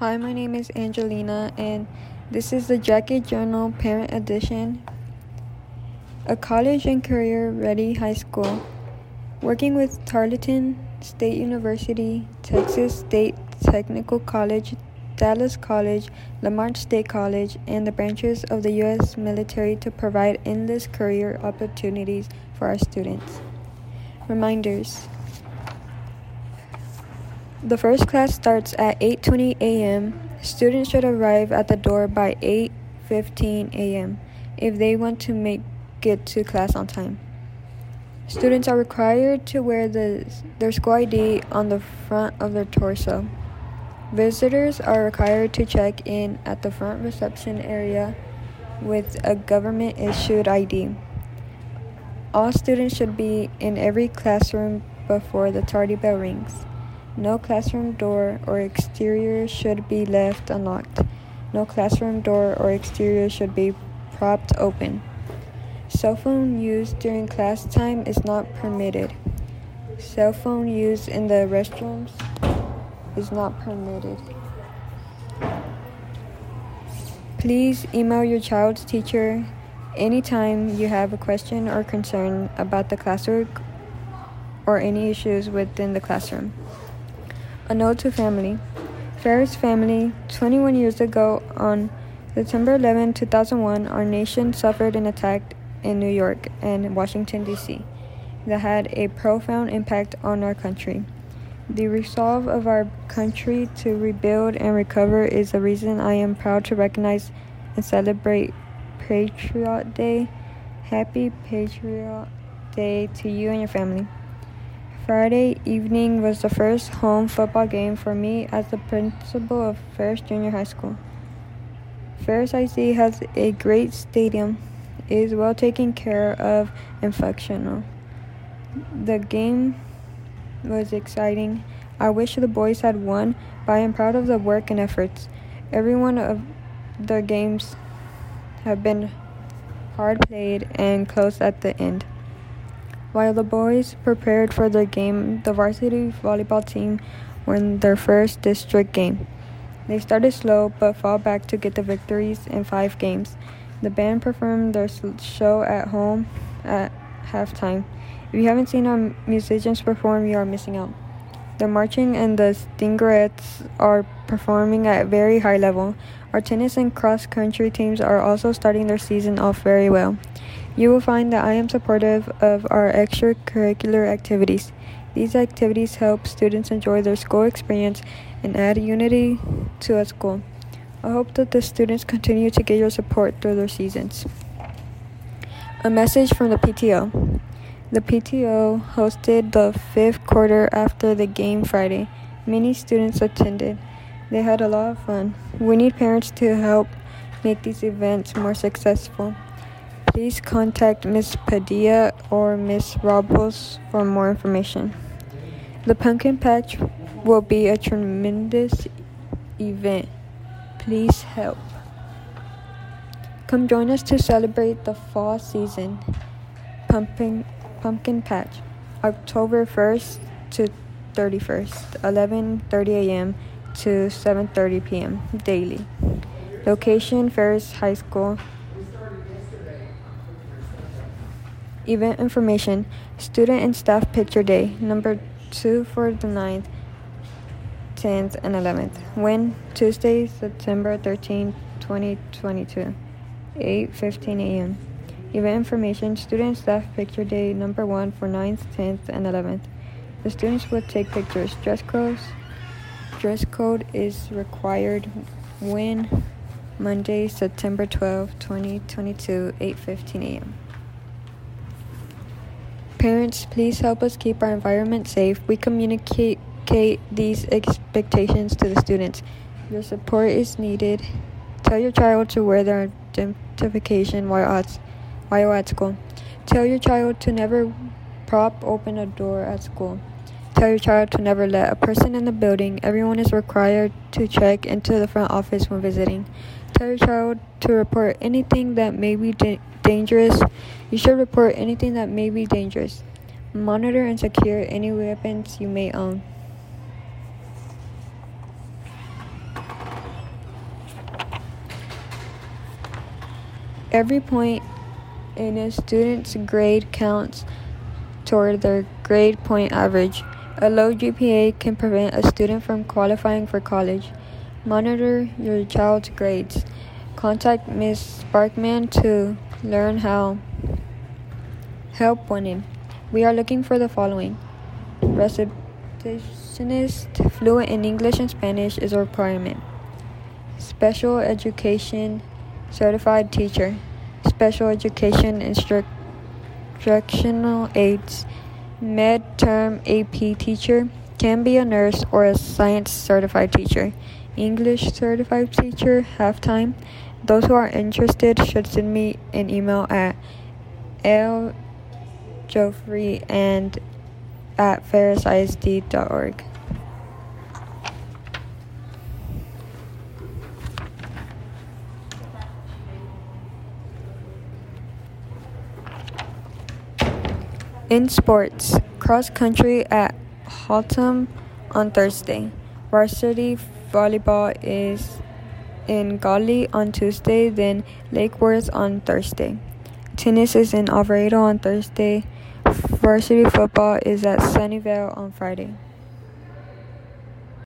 Hi, my name is Angelina, and this is the Jacket Journal Parent Edition. A college and career ready high school. Working with Tarleton State University, Texas State Technical College, Dallas College, Lamar State College, and the branches of the U.S. military to provide endless career opportunities for our students. Reminders The first class starts at 8:20 a.m. Students should arrive at the door by 8:15 a.m. if they want to make it to class on time. Students are required to wear the, their school ID on the front of their torso. Visitors are required to check in at the front reception area with a government issued ID. All students should be in every classroom before the tardy bell rings. No classroom door or exterior should be left unlocked. No classroom door or exterior should be propped open. Cell phone use during class time is not permitted. Cell phone use in the restrooms is not permitted. Please email your child's teacher anytime you have a question or concern about the classwork or any issues within the classroom. A note to family. Ferris family, 21 years ago on September 11, 2001, our nation suffered an attack in New York and Washington, D.C. that had a profound impact on our country. The resolve of our country to rebuild and recover is the reason I am proud to recognize and celebrate Patriot Day. Happy Patriot Day to you and your family. Friday evening was the first home football game for me as the principal of Ferris Junior High School. Ferris ISD has a great stadium, is well taken care of, and functional. The game was exciting. I wish the boys had won, but I am proud of the work and efforts. Every one of the games have been hard played and close at the end. While the boys prepared for their game, the varsity volleyball team won their first district game. They started slow but fought back to get the victories in five games. The band performed their show at home at halftime. If you haven't seen our musicians perform, you are missing out. The marching and the Stingerettes are performing at a very high level. Our tennis and cross country teams are also starting their season off very well. You will find that I am supportive of our extracurricular activities. These activities help students enjoy their school experience and add unity to a school. I hope that the students continue to get your support through their seasons. A message from the PTO. The PTO hosted the fifth quarter after the game Friday. Many students attended. They had a lot of fun. We need parents to help make these events more successful. Please contact Ms. Padilla or Ms. Robles for more information. The pumpkin patch will be a tremendous event. Please help. Come join us to celebrate the fall season. Pumpkin Pumpkin Patch, October 1st to 31st, 11:30 a.m. to 7:30 p.m. daily. Location Ferris High School. Event information Student and Staff Picture Day, number 2 for the 9th, 10th, and 11th. When? Tuesday, September 13, 2022, 8:15 a.m. Event information Student and Staff Picture Day number 1 for 9th, 10th, and 11th. The students will take pictures. Dress codes. Dress code is required when Monday, September 12, 2022, 8:15 a.m. Parents, please help us keep our environment safe. We communicate these expectations to the students. Your support is needed. Tell your child to wear their identification while at while at school. Tell your child to never prop open a door at school. Tell your child to never let a person in the building. Everyone is required to check into the front office when visiting. Tell your child to report anything that may be da- dangerous. You should report anything that may be dangerous. Monitor and secure any weapons you may own. Every point in a student's grade counts toward their grade point average. A low GPA can prevent a student from qualifying for college. Monitor your child's grades. Contact Ms. Sparkman to learn how help wanted. We are looking for the following. Receptionist fluent in English and Spanish is a requirement. Special education certified teacher. Special education instructional aides, med-term AP teacher, can be a nurse or a science certified teacher, English certified teacher, half-time. Those who are interested should send me an email at l. ljoffrey and at ferrisisd.org. In sports, cross country at Haltom on Thursday. Varsity volleyball is in Godley on Tuesday, then Lake Worth on Thursday. Tennis is in Alvarado on Thursday. Varsity football is at Sunnyvale on Friday.